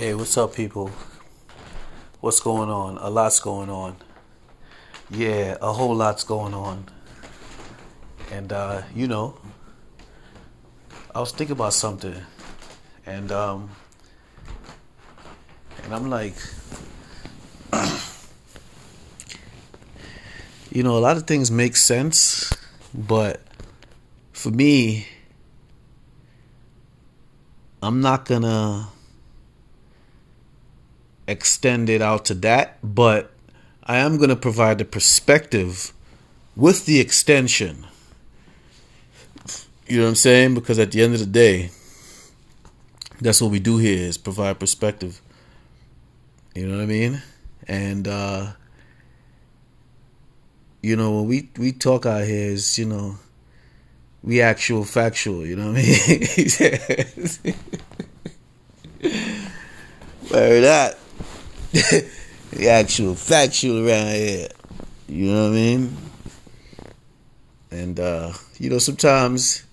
Hey, what's up, people? What's going on? A lot's going on. Yeah, a whole lot's going on. And, uh, you know, I was thinking about something. And, um, and I'm like, you know, a lot of things make sense, but for me, I'm not gonna extend it out to that, but I am gonna provide the perspective with the extension. You know what I'm saying? Because at the end of the day, that's what we do here is provide perspective. You know what I mean? And uh you know when we we talk out here is you know we actual factual, you know what I mean? Where that? The actual factual around here. You know what I mean? And uh, you know, sometimes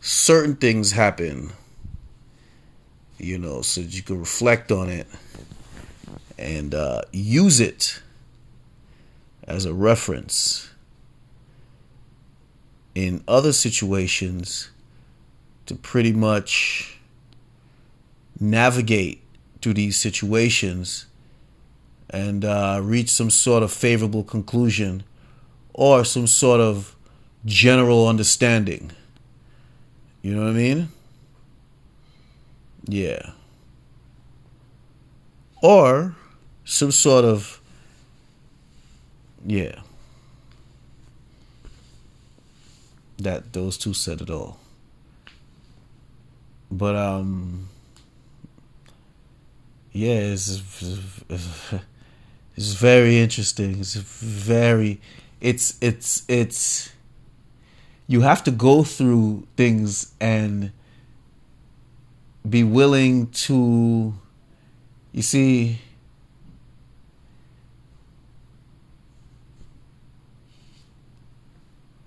certain things happen, you know, so you can reflect on it and uh, use it as a reference in other situations to pretty much navigate these situations and uh, reach some sort of favorable conclusion or some sort of general understanding. You know what I mean? Yeah. Or some sort of, yeah. that those two said it all. But um yeah, it's it's very interesting. It's very it's it's it's you have to go through things and be willing to you see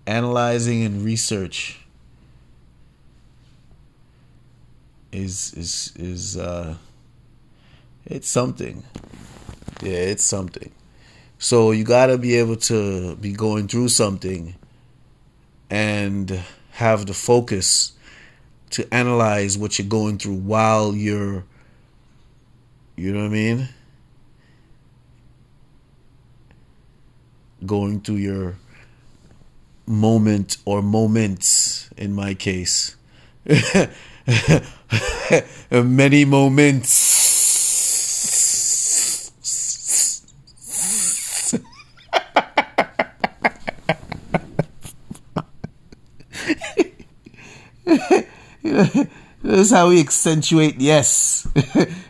analyzing and research is is is uh it's something yeah it's something so you got to be able to be going through something and have the focus to analyze what you're going through while you're you know what I mean going through your moment or moments in my case. Many moments. this is how we accentuate yes.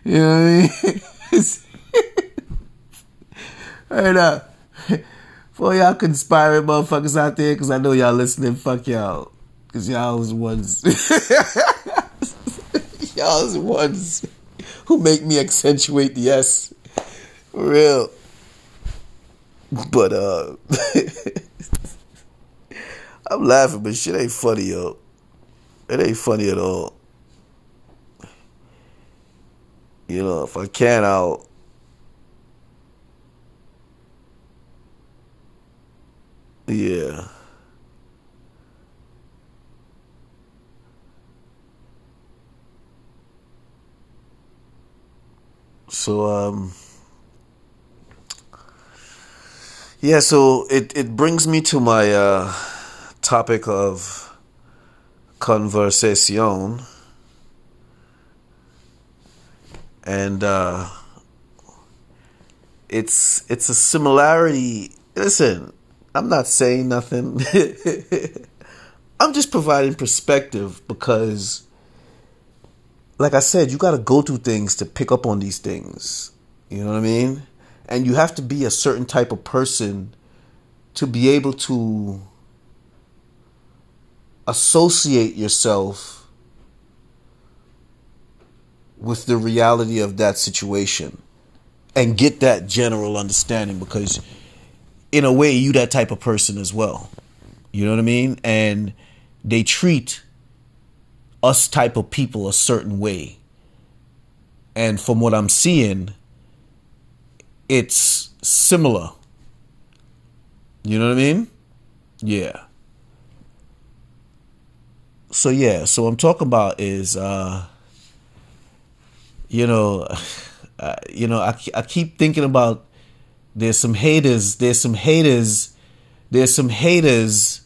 you know what I mean? right up for y'all conspiring motherfuckers out there, because I know y'all listening. Fuck y'all, because y'all was ones. y'all was ones who make me accentuate the S. For real. But uh, I'm laughing, but shit ain't funny, yo. It ain't funny at all. You know, if I can, I'll Yeah. So um yeah, so it it brings me to my uh topic of conversation and uh it's it's a similarity listen I'm not saying nothing. I'm just providing perspective because, like I said, you got to go through things to pick up on these things. You know what I mean? And you have to be a certain type of person to be able to associate yourself with the reality of that situation and get that general understanding because in a way you that type of person as well. You know what I mean? And they treat us type of people a certain way. And from what I'm seeing, it's similar. You know what I mean? Yeah. So yeah, so I'm talking about is uh you know, uh, you know, I I keep thinking about there's some haters, there's some haters, there's some haters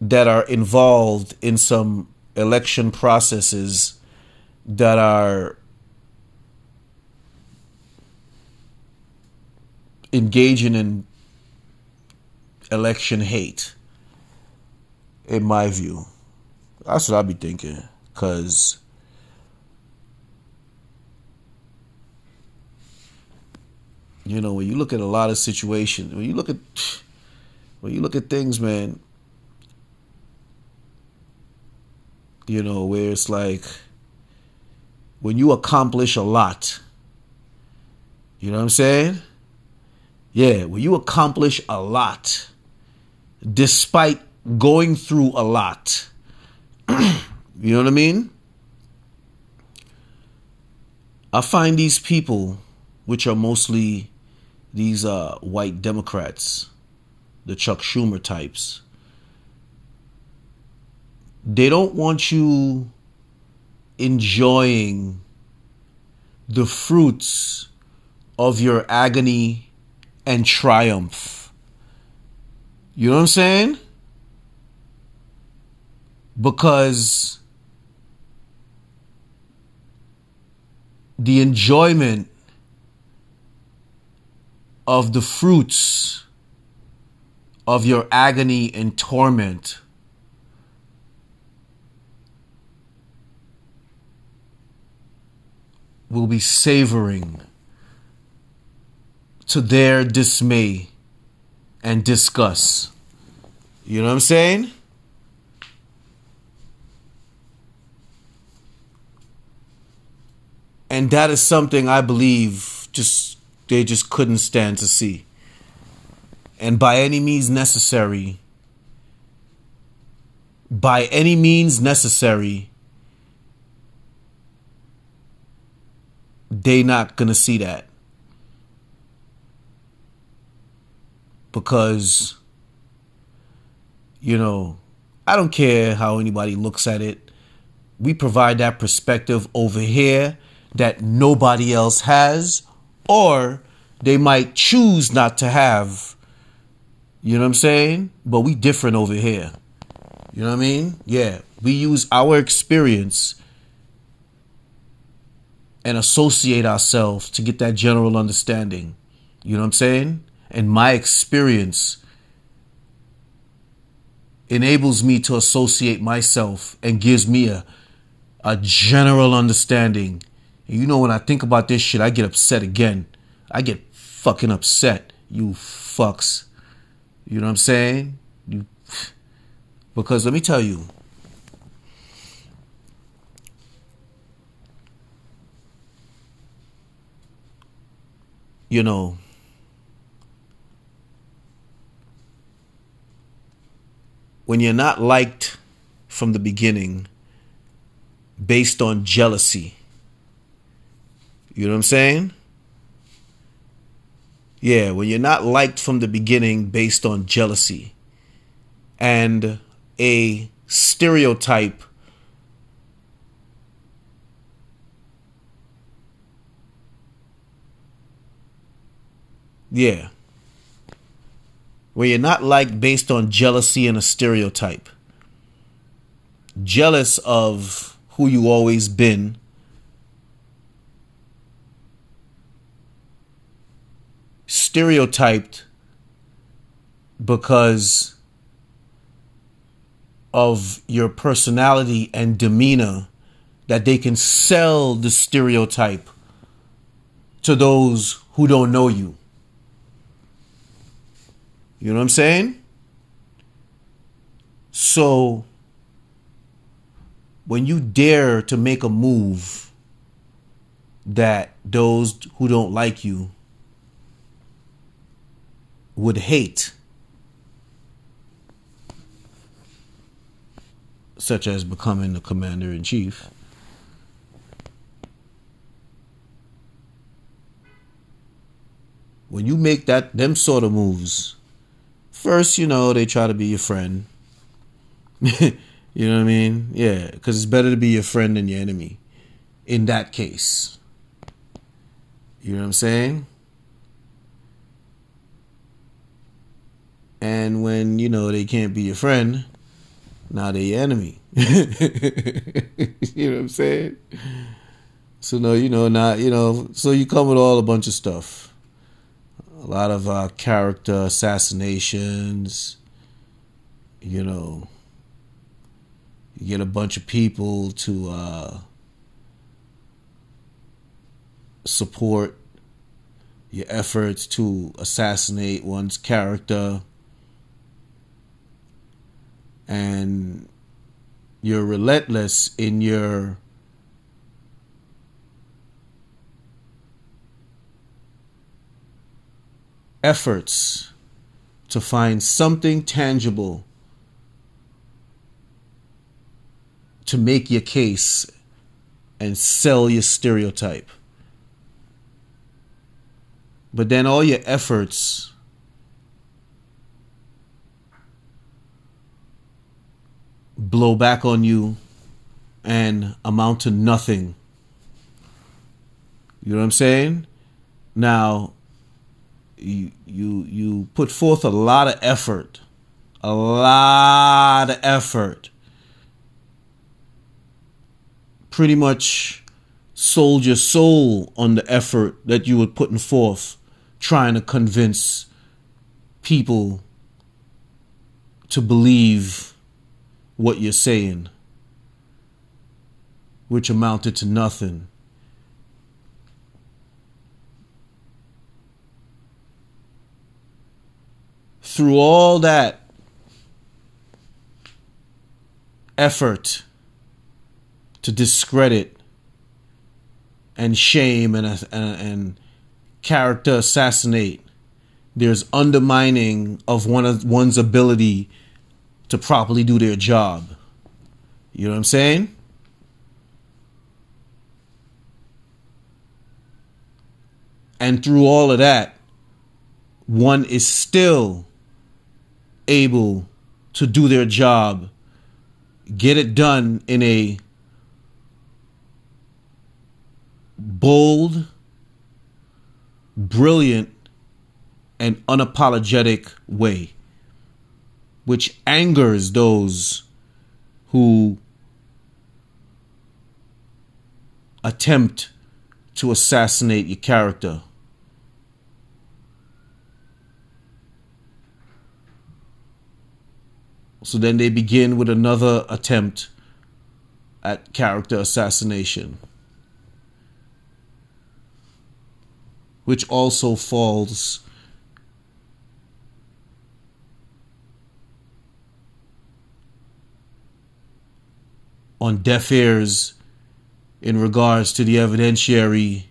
that are involved in some election processes that are engaging in election hate in my view that's what i be thinking because you know when you look at a lot of situations when you look at when you look at things man you know, where it's like when you accomplish a lot, you know what I'm saying? Yeah, when you accomplish a lot, despite going through a lot, you know what I mean? I find these people, which are mostly these uh, white Democrats, the Chuck Schumer types, they don't want you enjoying the fruits of your agony and triumph. You know what I'm saying? Because the enjoyment of the fruits of your agony and torment will be savoring to their dismay and disgust. You know what I'm saying? And that is something I believe just they just couldn't stand to see. And by any means necessary, by any means necessary, they not gonna see that. Because you know i don't care how anybody looks at it. We provide that perspective over here that nobody else has or they might choose not to have you know what i'm saying but we different over here you know what i mean yeah we use our experience and associate ourselves to get that general understanding. You know what I'm saying? And my experience enables me to associate myself and gives me a, a general understanding. You know, when I think about this shit, I get upset again. I get fucking upset. You fucks. You know what I'm saying? You, because let me tell you, you know, when you're not liked from the beginning based on jealousy, you know what I'm saying? Yeah, when you're not liked from the beginning based on jealousy and a stereotype Yeah. Where you're not liked based on jealousy and a stereotype. Jealous of who you always been. Stereotyped because of your personality and demeanor that they can sell the stereotype to those who don't know you. You know what I'm saying? So when you dare to make a move that those who don't like you would hate, such as becoming the commander in chief. When you make that them sort of moves, first you know they try to be your friend. You know what I mean? Yeah, because it's better to be your friend than your enemy in that case. You know what I'm saying? And when, you know, they can't be your friend, now they're your enemy. you know what I'm saying? So no, you know, not you know, so you come with all a bunch of stuff. A lot of uh, character assassinations. You know, you get a bunch of people to uh, support your efforts to assassinate one's character and you're relentless in your efforts to find something tangible to make your case and sell your stereotype. But then all your efforts blow back on you and amount to nothing. You know what I'm saying? Now, you you you put forth a lot of effort, a lot of effort. Pretty much sold your soul on the effort that you were putting forth, trying to convince people to believe what you're saying, which amounted to nothing. through all that effort to discredit and shame and, and, and character assassinate, there's undermining of one of one's ability to properly do their job. You know what I'm saying? And through all of that, one is still able to do their job, get it done in a bold, brilliant, and unapologetic way, which angers those who attempt to assassinate your character. So then they begin with another attempt at character assassination, which also falls on deaf ears in regards to the evidentiary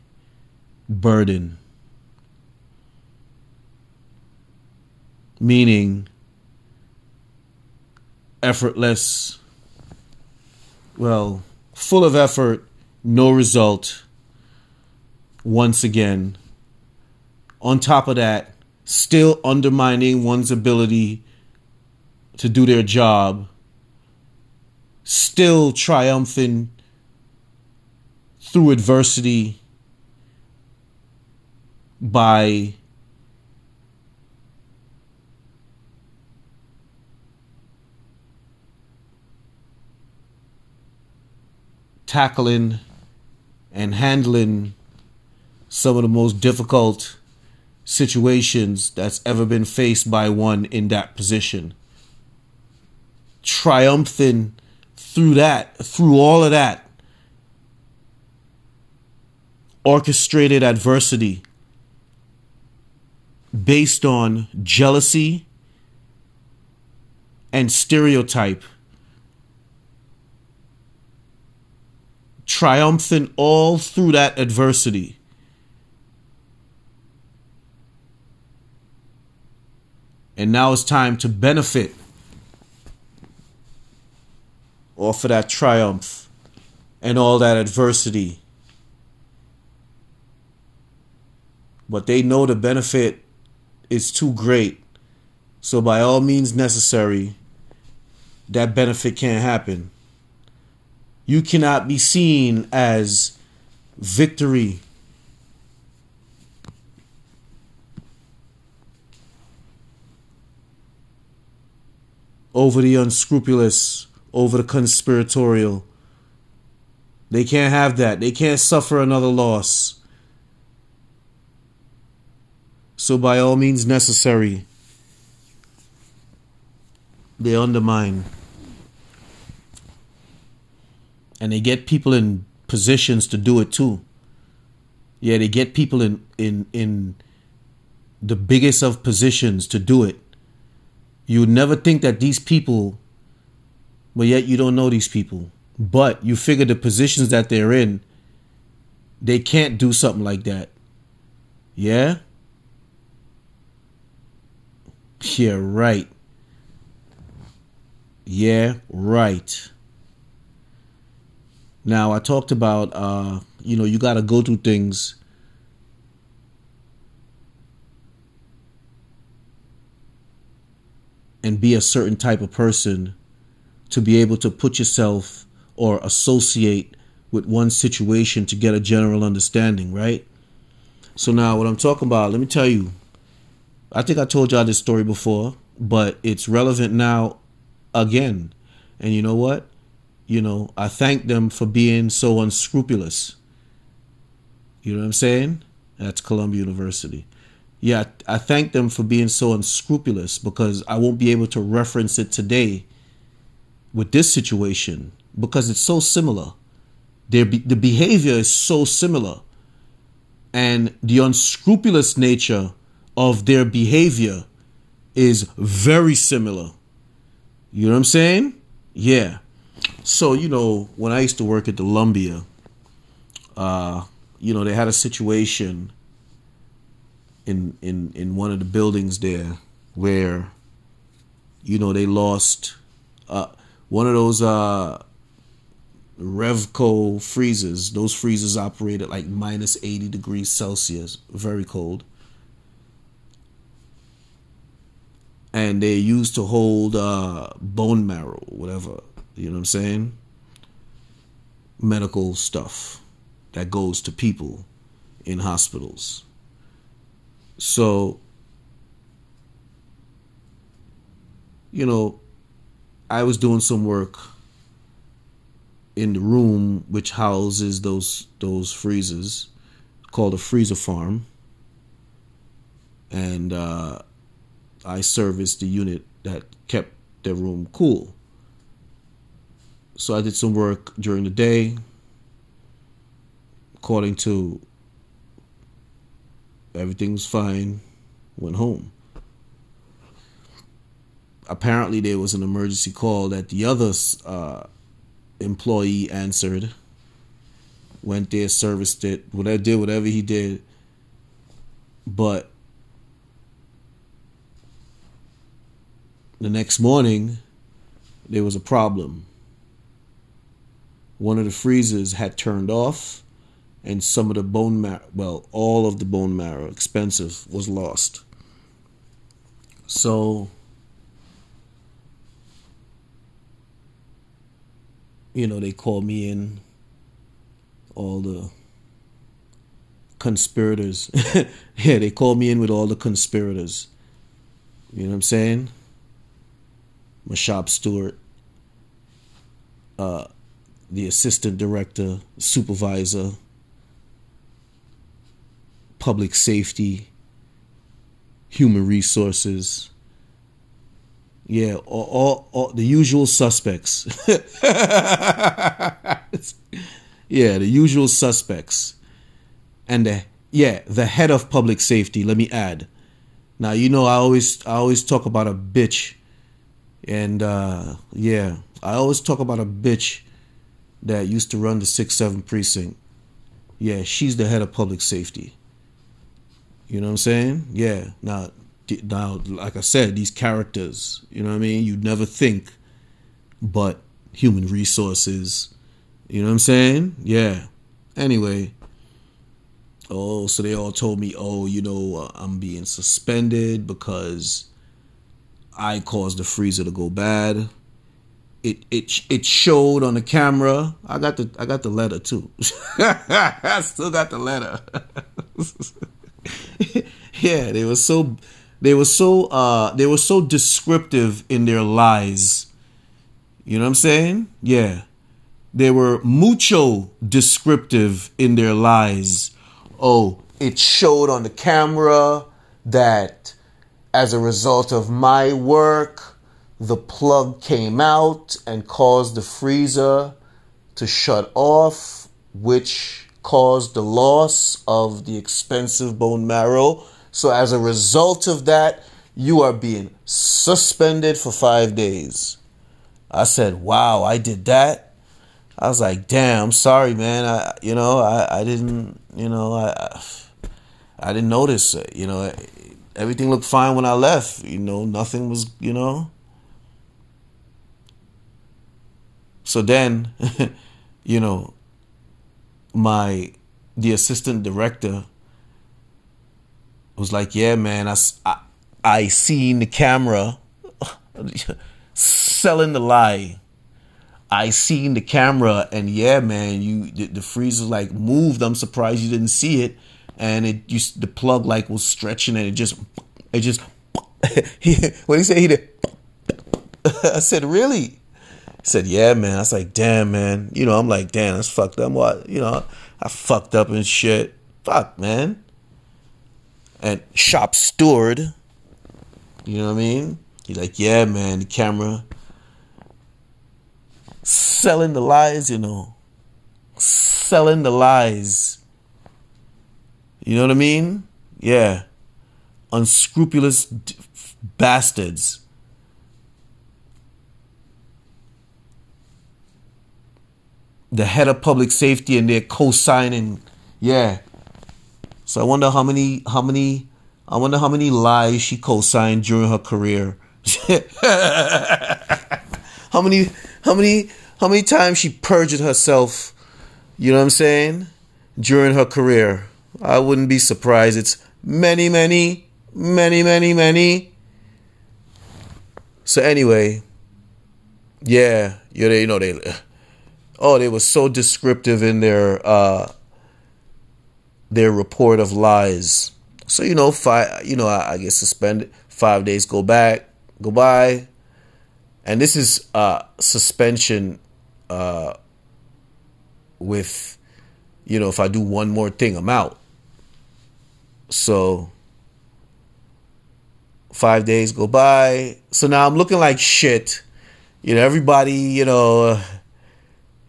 burden. Meaning, effortless, well, full of effort, no result. Once again, on top of that, still undermining one's ability to do their job, still triumphing through adversity by tackling and handling some of the most difficult situations that's ever been faced by one in that position. Triumphing through that, through all of that, orchestrated adversity based on jealousy and stereotype triumphant all through that adversity. And now it's time to benefit off of that triumph and all that adversity but they know the benefit is too great. So by all means necessary, that benefit can't happen. You cannot be seen as victory. Over the unscrupulous, over the conspiratorial. They can't have that. They can't suffer another loss. So, by all means necessary, they undermine. And they get people in positions to do it too. Yeah, they get people in in in the biggest of positions to do it. You would never think that these people, but yet you don't know these people. But you figure the positions that they're in, they can't do something like that. Yeah? Yeah, right. Yeah, right. Now I talked about uh, you know, you gotta go through things and be a certain type of person to be able to put yourself or associate with one situation to get a general understanding, right? So now what I'm talking about, let me tell you, I think I told y'all this story before, but it's relevant now again. And you know what? You know, I thank them for being so unscrupulous. You know what I'm saying? That's Columbia University. Yeah, I thank them for being so unscrupulous because I won't be able to reference it today with this situation because it's so similar. Their the behavior is so similar, and the unscrupulous nature of their behavior is very similar. You know what I'm saying? Yeah. So, you know, when I used to work at Columbia, uh, you know, they had a situation in in in one of the buildings there where you know they lost uh, one of those uh, Revco freezers. Those freezers operate at like minus 80 degrees Celsius, very cold. and they're used to hold uh, bone marrow, whatever. You know what I'm saying? Medical stuff that goes to people in hospitals. So, you know, I was doing some work in the room which houses those those freezers called a freezer farm and uh, I serviced the unit that kept the room cool. So I did some work during the day, according to everything was fine, went home. Apparently, there was an emergency call that the other uh, employee answered. Went there, serviced it, whatever did whatever he did, but The next morning, there was a problem. One of the freezers had turned off, and some of the bone marrow, well, all of the bone marrow, expensive, was lost. So, you know, they called me in, all the conspirators. yeah, they called me in with all the conspirators. You know what I'm saying? my shop steward, uh, the assistant director, supervisor, public safety, human resources. Yeah, all, all, the usual suspects. yeah, the usual suspects. And the yeah, the head of public safety, let me add. Now you know I always I always talk about a bitch and uh, yeah, I always talk about a bitch that used to run the 6 7 precinct. Yeah, she's the head of public safety. You know what I'm saying? Yeah. Now, now, like I said, these characters, you know what I mean? You'd never think, but human resources. You know what I'm saying? Yeah. Anyway, oh, so they all told me, oh, you know, uh, I'm being suspended because I caused the freezer to go bad. It it it showed on the camera. I got the I got the letter too. I still got the letter. yeah, they were so they were so uh they were so descriptive in their lies. You know what I'm saying? Yeah. They were mucho descriptive in their lies. Oh, it showed on the camera that as a result of my work, the plug came out and caused the freezer to shut off, which caused the loss of the expensive bone marrow. So, as a result of that, you are being suspended for five days. I said, Wow, I did that. I was like, Damn, sorry, man. I, you know, I, I didn't, you know, I, I didn't notice it. You know, everything looked fine when I left. You know, nothing was, you know. So then, you know, my the assistant director was like, "Yeah, man, I I, seen the camera selling the lie. I seen the camera, and yeah, man, you the, the freezer like moved. I'm surprised you didn't see it, and it just the plug like was stretching, and it just it just he what he say he did. I said, really? said, yeah, man. I was like, damn, man. You know, I'm like, damn, that's fucked up. What? You know, I fucked up and shit. Fuck, man. And shop steward, you know what I mean? He's like, yeah, man, the camera selling the lies, you know, selling the lies. You know what I mean? Yeah. Unscrupulous bastards. the head of public safety and they're co-signing. Yeah. So I wonder how many how many I wonder how many lies she co-signed during her career. how many how many how many times she perjured herself, you know what I'm saying? During her career. I wouldn't be surprised. It's many, many, many, many, many. So anyway, yeah, you know they oh, they were so descriptive in their uh, their report of lies. So you know, five, you know, I, I get suspended. Five days go back, go by, and this is uh, suspension uh, with, you know, if I do one more thing, I'm out. So five days go by. So now I'm looking like shit. You know, everybody, you know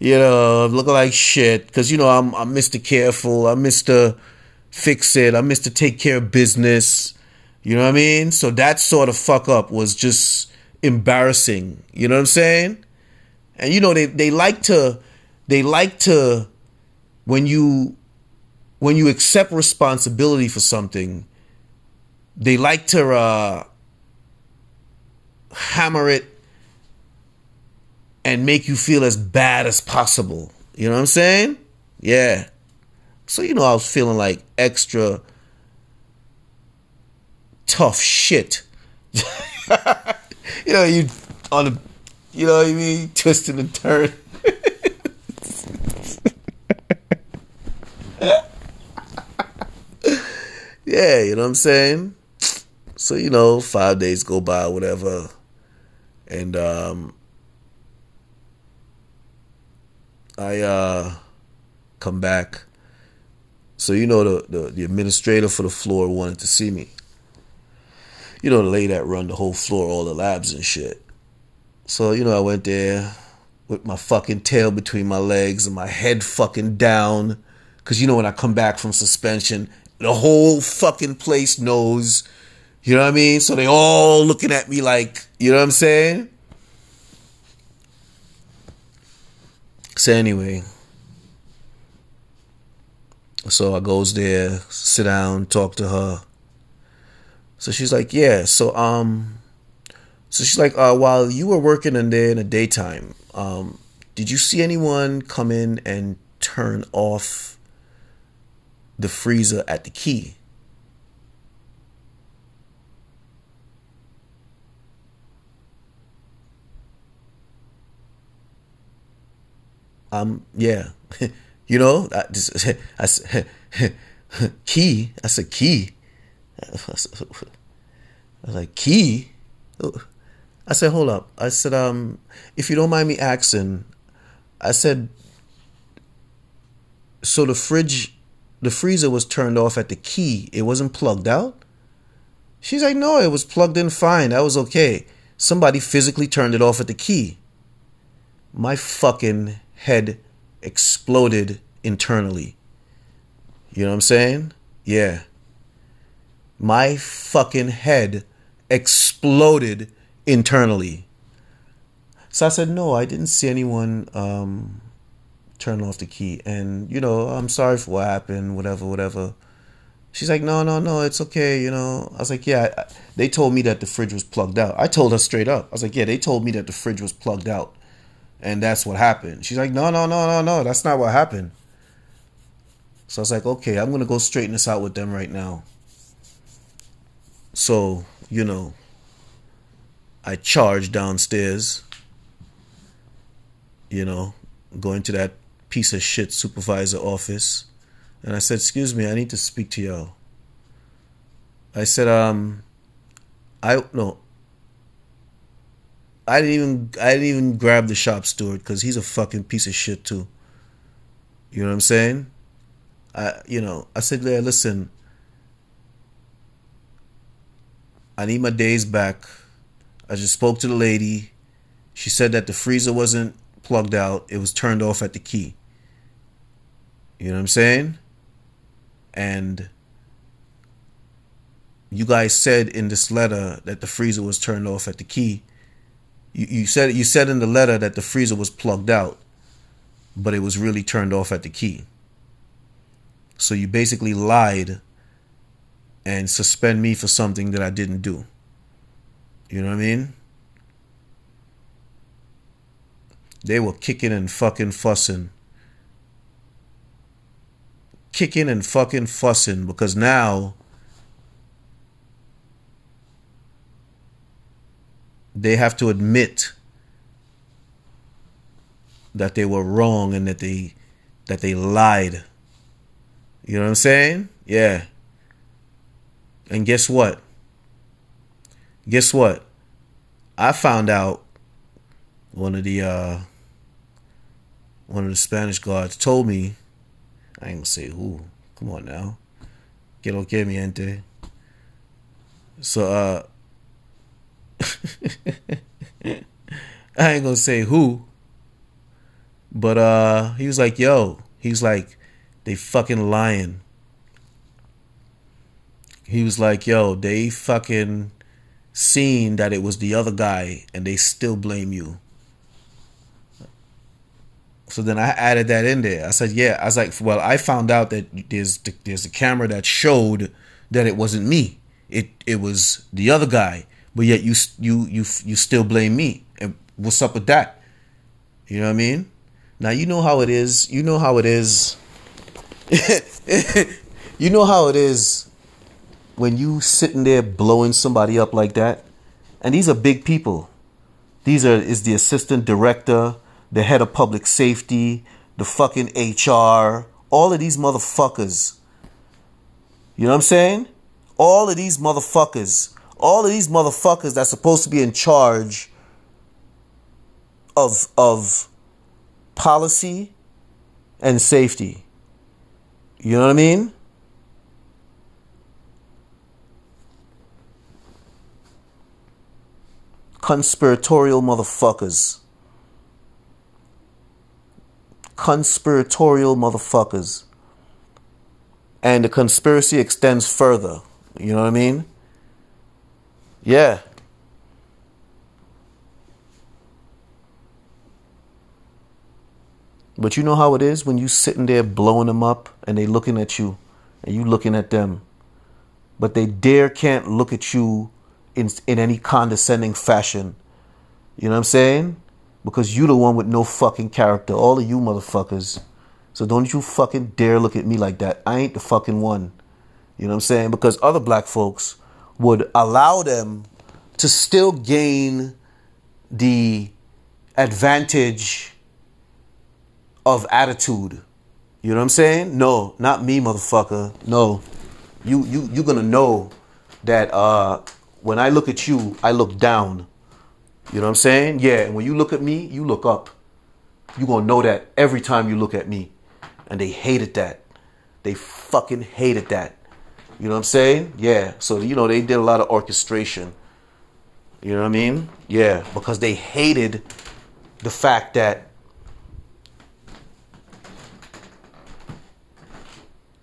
you know, looking like shit because you know I'm I'm Mr. Careful, I'm Mr. Fix It, I'm Mr. Take Care of Business. You know what I mean? So that sort of fuck up was just embarrassing. You know what I'm saying? And you know they they like to they like to when you when you accept responsibility for something, they like to uh, hammer it and make you feel as bad as possible. You know what I'm saying? Yeah. So you know I was feeling like extra tough shit. you know, you on the you know what I mean, twisting and turning. yeah, you know what I'm saying? So, you know, five days go by, whatever. And um I uh, come back. So you know the, the, the administrator for the floor wanted to see me. You know the lady that run the whole floor, all the labs and shit. So you know I went there with my fucking tail between my legs and my head fucking down. Cause you know when I come back from suspension, the whole fucking place knows. You know what I mean? So they all looking at me like, you know what I'm saying? So anyway, so I goes there, sit down, talk to her. So she's like, yeah. So um, so she's like, uh, while you were working in there in the daytime, um, did you see anyone come in and turn off the freezer at the key. Um, yeah, you know, I just, I, key. I said key. I was like key. I said, hold up. I said, um, if you don't mind me asking, I said, so the fridge, the freezer was turned off at the key. It wasn't plugged out. She's like, no, it was plugged in fine. That was okay. Somebody physically turned it off at the key. My fucking head exploded internally. You know what I'm saying? Yeah. My fucking head exploded internally. So I said, no, I didn't see anyone um, turn off the key. And, you know, I'm sorry for what happened, whatever, whatever. She's like, no, no, no, it's okay, you know. I was like, yeah, they told me that the fridge was plugged out. I told her straight up. I was like, yeah, they told me that the fridge was plugged out. And that's what happened. She's like, no, no, no, no, no, that's not what happened. So I was like, okay, I'm to go straighten this out with them right now. So, you know, I charged downstairs, you know, going to that piece of shit supervisor office. And I said, excuse me, I need to speak to y'all. I said, um, I, no, I didn't even, I didn't even grab the shop steward because he's a fucking piece of shit too. You know what I'm saying? I, you know, I said, yeah, listen, I need my days back. I just spoke to the lady. She said that the freezer wasn't plugged out, it was turned off at the key. You know what I'm saying? And you guys said in this letter that the freezer was turned off at the key. You, you said you said in the letter that the freezer was plugged out, but it was really turned off at the key. So you basically lied and suspend me for something that I didn't do. You know what I mean? They were kicking and fucking fussing. Kicking and fucking fussing because now they have to admit that they were wrong and that they that they lied you know what I'm saying? Yeah. And guess what? Guess what? I found out one of the uh one of the Spanish guards told me I ain't gonna say who. Come on now. Lo que mi gente. So uh I ain't gonna say who. But uh he was like, yo, he's like, they fucking lying. He was like, yo, they fucking seen that it was the other guy and they still blame you. So then I added that in there. I said, yeah. I was like, well, I found out that there's there's a camera that showed that it wasn't me. It it was the other guy. But yet you you you you still blame me. And what's up with that? You know what I mean? Now you know how it is. You know how it is you know how it is when you sitting there blowing somebody up like that, and these are big people. These are is the assistant director, the head of public safety, the fucking HR, all of these motherfuckers. You know what I'm saying? All of these motherfuckers, all of these motherfuckers that's supposed to be in charge of of policy and safety. You know what I mean? Conspiratorial motherfuckers. Conspiratorial motherfuckers. And the conspiracy extends further. You know what I mean? Yeah. But you know how it is when you sitting there blowing them up and they looking at you and you looking at them. But they dare can't look at you in in any condescending fashion. You know what I'm saying? Because you the one with no fucking character. All of you motherfuckers. So don't you fucking dare look at me like that. I ain't the fucking one. You know what I'm saying? Because other black folks would allow them to still gain the advantage of attitude. You know what I'm saying? No, not me, motherfucker. No. You you you're gonna know that uh when I look at you, I look down. You know what I'm saying? Yeah, and when you look at me, you look up. You're gonna know that every time you look at me. And they hated that. They fucking hated that. You know what I'm saying? Yeah. So you know they did a lot of orchestration. You know what I mean? Yeah, because they hated the fact that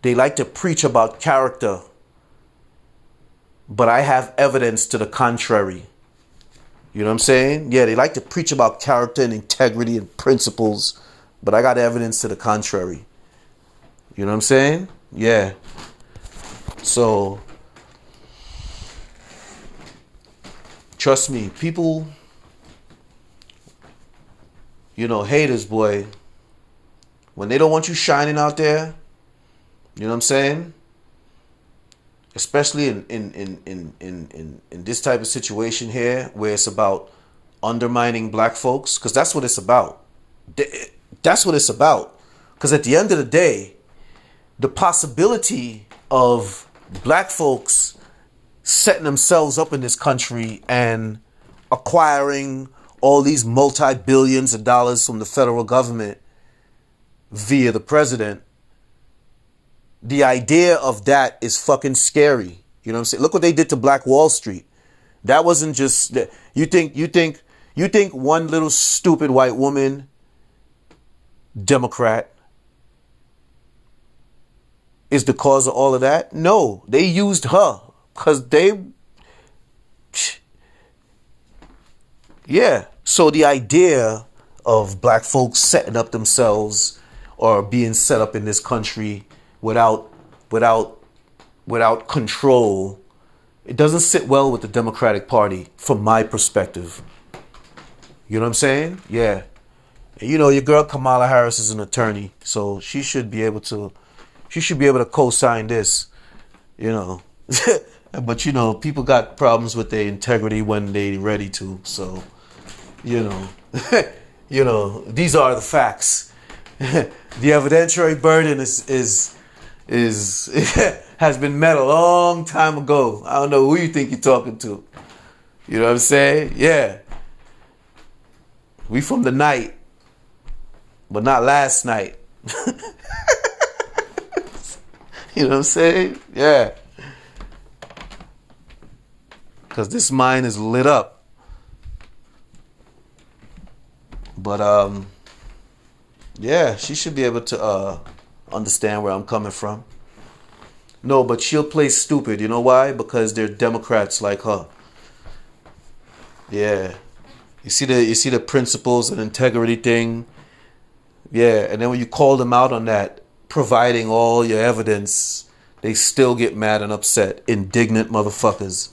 they like to preach about character, but I have evidence to the contrary. You know what I'm saying? Yeah, they like to preach about character and integrity and principles, but I got evidence to the contrary. You know what I'm saying? Yeah. So, trust me, people, you know, haters, boy, when they don't want you shining out there, you know what I'm saying? Especially in in in in in in, in this type of situation here where it's about undermining black folks cuz that's what it's about. That's what it's about. Cuz at the end of the day, the possibility of black folks setting themselves up in this country and acquiring all these multi billions of dollars from the federal government via the president the idea of that is fucking scary. You know what I'm saying? Look what they did to Black Wall Street. That wasn't just you think you think you think one little stupid white woman Democrat is the cause of all of that? No, they used her. Cuz they Yeah, so the idea of black folks setting up themselves or being set up in this country without without without control it doesn't sit well with the democratic party from my perspective. You know what i'm saying? Yeah. You know your girl kamala harris is an attorney so she should be able to she should be able to co-sign this you know but you know people got problems with their integrity when they ready to so you know you know these are the facts the evidentiary burden is is is has been met a long time ago. I don't know who you think you're talking to. You know what I'm saying? Yeah. We from the night, but not last night. You know what I'm saying? Yeah. Cause this mind is lit up. But um yeah, she should be able to uh understand where I'm coming from. No, but she'll play stupid. You know why? Because they're Democrats like her. Yeah. You see the you see the principles and integrity thing. Yeah, and then when you call them out on that, providing all your evidence, they still get mad and upset. Indignant motherfuckers.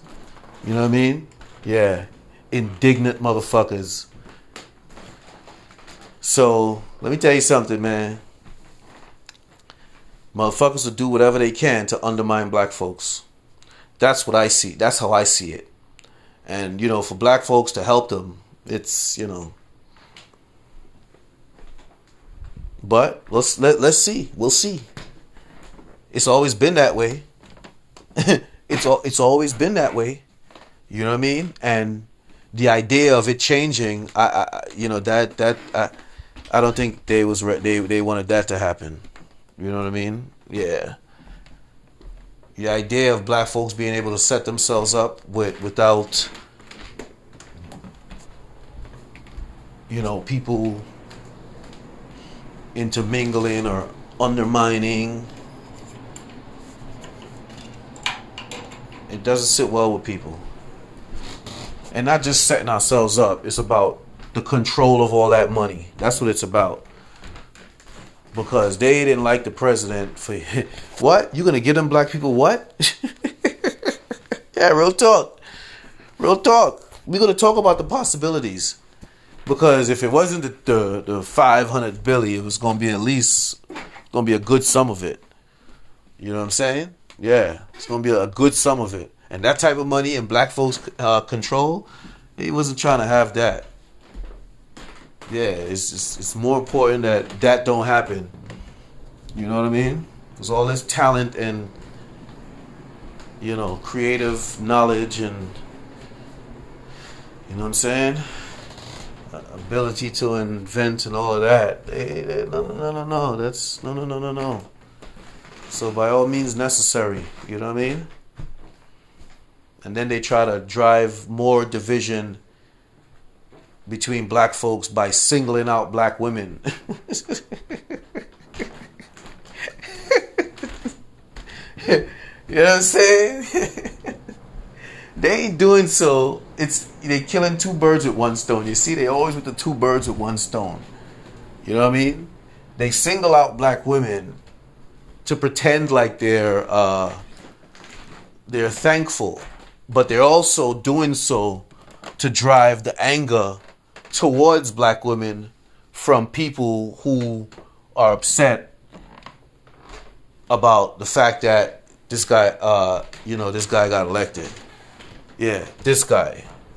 You know what I mean? Yeah. Indignant motherfuckers. So, let me tell you something, man. Motherfuckers will do whatever they can to undermine black folks. That's what I see. That's how I see it. And, you know, for black folks to help them, it's, you know. But let's let, let's see. We'll see. It's always been that way. it's all it's always been that way. You know what I mean? And the idea of it changing, I, I you know that that I, I don't think they was re- they they wanted that to happen. You know what I mean? Yeah. The idea of black folks being able to set themselves up with without you know people intermingling or undermining it doesn't sit well with people and not just setting ourselves up it's about the control of all that money that's what it's about because they didn't like the president for what? You gonna give them black people what? yeah, real talk, real talk. We're gonna talk about the possibilities because if it wasn't the the, the five hundred billion, it was gonna be at least gonna be a good sum of it. You know what I'm saying? Yeah, it's gonna be a good sum of it. And that type of money in black folks' uh, control, he wasn't trying to have that. Yeah, it's just, it's more important that that don't happen. You know what I mean? Because all this talent and you know creative knowledge and you know what I'm saying, ability to invent and all of that. They, no, no, no, no. That's no, no, no, no, no. So by all means necessary. You know what I mean? And then they try to drive more division between black folks by singling out black women. you know what I'm saying? they doing so. It's they killing two birds with one stone. You see, they always with the two birds with one stone. You know what I mean? They single out black women to pretend like they're uh, they're thankful but they're also doing so to drive the anger towards black women from people who are upset about the fact that this guy, uh, you know, this guy got elected. Yeah, this guy.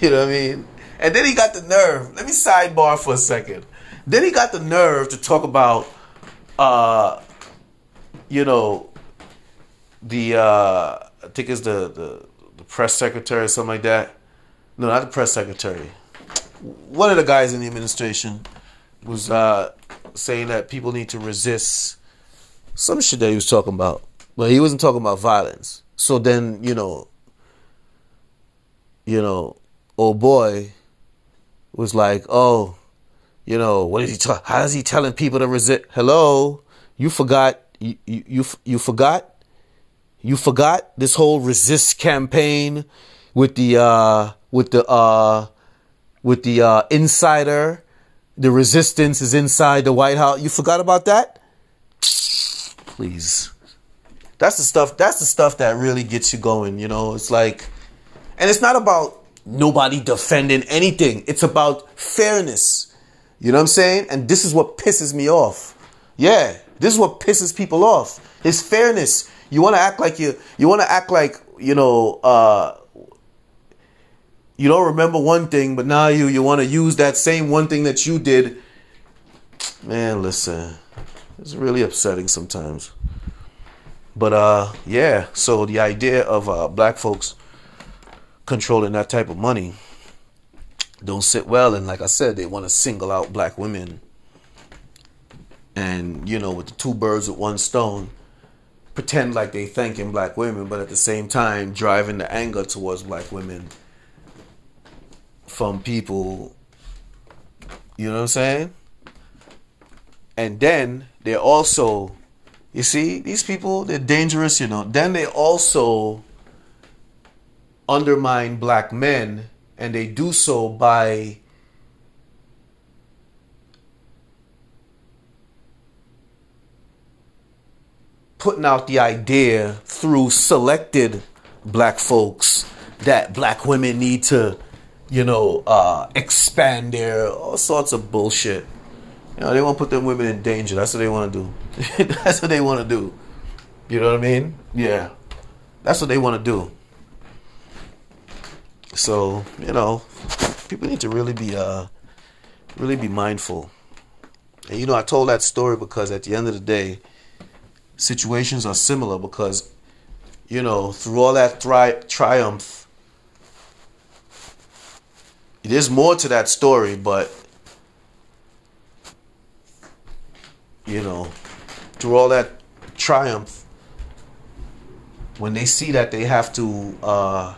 you know what I mean? And then he got the nerve. Let me sidebar for a second. Then he got the nerve to talk about, uh, you know, the uh, I think it's the, the the press secretary or something like that. No, not the press secretary. One of the guys in the administration was uh, saying that people need to resist some shit that he was talking about, but he wasn't talking about violence. So then you know, you know, old boy was like, oh, you know, what is he? Ta- how is he telling people to resist? Hello, you forgot. You you you, you forgot you forgot this whole resist campaign with the uh, with the uh, with the uh, insider. The resistance is inside the White House. You forgot about that? Please. That's the stuff. That's the stuff that really gets you going. You know, it's like, and it's not about nobody defending anything. It's about fairness. You know what I'm saying? And this is what pisses me off. Yeah, this is what pisses people off. It's fairness. You want to act like you you want to act like, you know, uh you don't remember one thing, but now you you want to use that same one thing that you did. Man, listen. It's really upsetting sometimes. But uh yeah, so the idea of uh black folks controlling that type of money don't sit well and like I said, they want to single out black women. And you know, with the two birds with one stone, pretend like they thanking black women, but at the same time driving the anger towards black women from people. You know what I'm saying? And then they're also, you see, these people, they're dangerous, you know. Then they also undermine black men, and they do so by putting out the idea through selected black folks that black women need to, you know, uh, expand their all sorts of bullshit. You know, they want to put them women in danger. That's what they want to do. That's what they want to do. You know what I mean? Yeah. That's what they want to do. So, you know, people need to really be uh really be mindful. And you know, I told that story because at the end of the day, situations are similar because, you know, through all that thri- triumph, there's more to that story, but, you know, through all that triumph, when they see that they have to uh,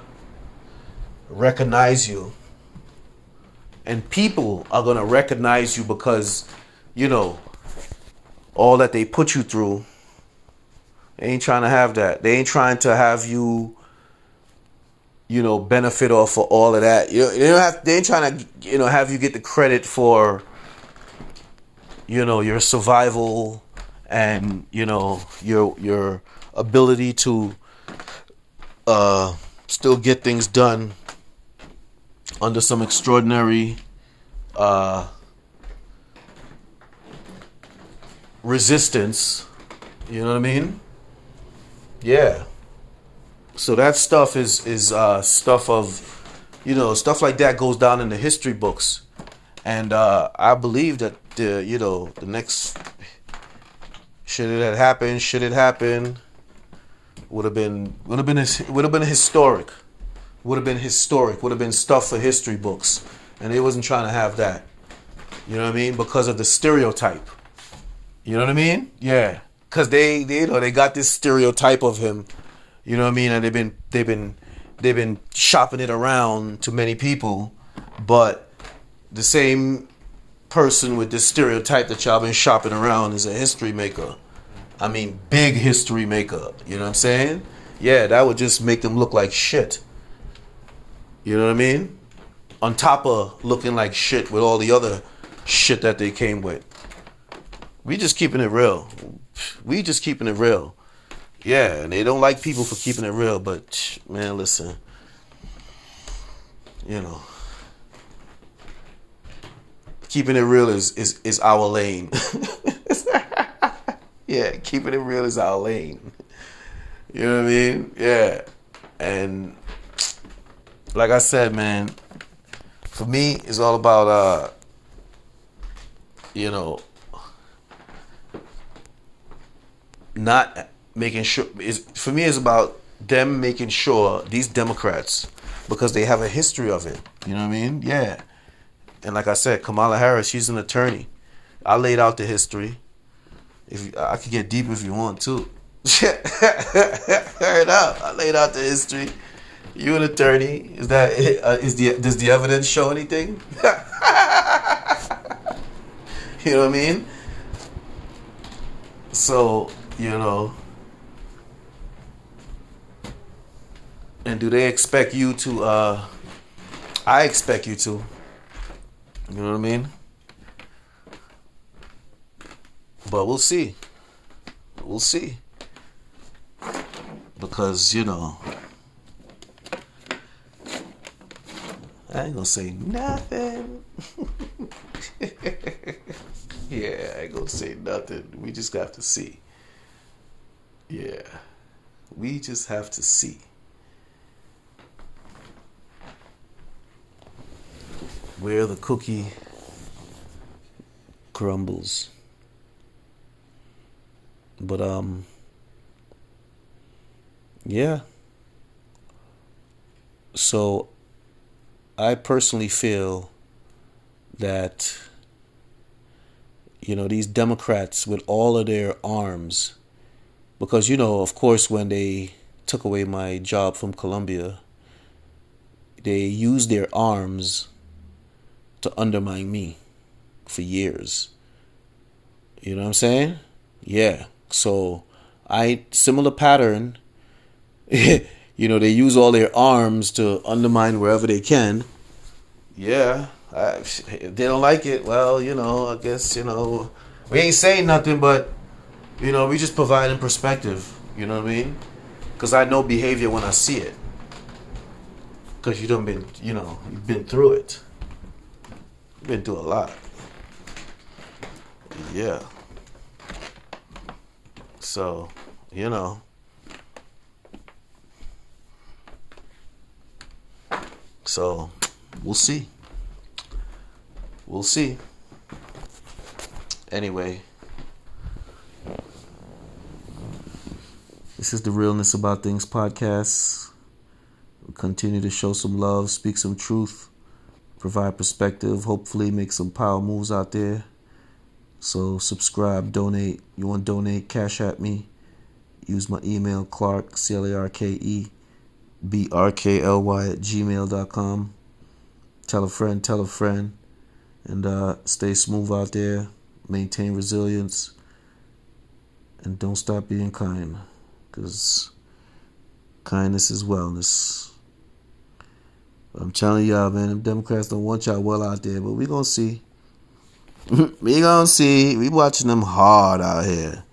recognize you, and people are going to recognize you because, you know, all that they put you through they ain't trying to have that. They ain't trying to have you, you know, benefit off of all of that. You, they don't have. They ain't trying to, you know, have you get the credit for, you know, your survival and you know your your ability to uh, still get things done under some extraordinary uh, resistance. You know what I mean? Yeah. So that stuff is is uh, stuff of, you know, stuff like that goes down in the history books, and uh, I believe that the you know the next should it have happened, should it happen, would have been would have been would have been historic, would have been historic, would have been stuff for history books, and they wasn't trying to have that. You know what I mean? Because of the stereotype. You know what I mean? Yeah. Cause they, they you know they got this stereotype of him. You know what I mean? And they've been they've been they've been shopping it around to many people, but the same person with this stereotype that y'all been shopping around is a history maker. I mean, big history maker. You know what I'm saying? Yeah, that would just make them look like shit. You know what I mean? On top of looking like shit with all the other shit that they came with. We just keeping it real. We just keeping it real. Yeah, and they don't like people for keeping it real, but man, listen. You know. Keeping it real is is, is our lane. yeah, keeping it real is our lane. You know what I mean? Yeah. And like I said, man, for me it's all about uh you know not making sure is for me it's about them making sure these Democrats because they have a history of it. You know what I mean? Yeah. And like I said, Kamala Harris, she's an attorney. I laid out the history. If I could get deep if you want to. Fair enough. I laid out the history. You an attorney? Is that uh, is the does the evidence show anything? you know what I mean? So you know. And do they expect you to? Uh, I expect you to. You know what I mean? But we'll see. We'll see. Because, you know, I ain't gonna say nothing. yeah, I ain't gonna say nothing. We just have to see. Yeah. We just have to see. Where the cookie crumbles. But um yeah. So I personally feel that you know these Democrats with all of their arms because you know of course when they took away my job from Columbia they used their arms to undermine me for years you know what I'm saying yeah so I similar pattern you know they use all their arms to undermine wherever they can yeah I, if they don't like it well you know I guess you know we ain't saying nothing but you know, we just providing perspective. You know what I mean? Because I know behavior when I see it. Because you don't been, you know, you've been through it. Been through a lot. Yeah. So, you know. So, we'll see. We'll see. Anyway. This is the Realness About Things podcast. We'll continue to show some love, speak some truth, provide perspective, hopefully make some power moves out there. So subscribe, donate. You want to donate, Cash App me. Use my email, Clark, C L A R K E, B R K L Y at gmail.com. Tell a friend, tell a friend. And uh, stay smooth out there. Maintain resilience. And don't stop being kind because kindness is wellness. I'm telling y'all, man, them Democrats don't want y'all well out there, but we gonna see. we gonna see. We watching them hard out here.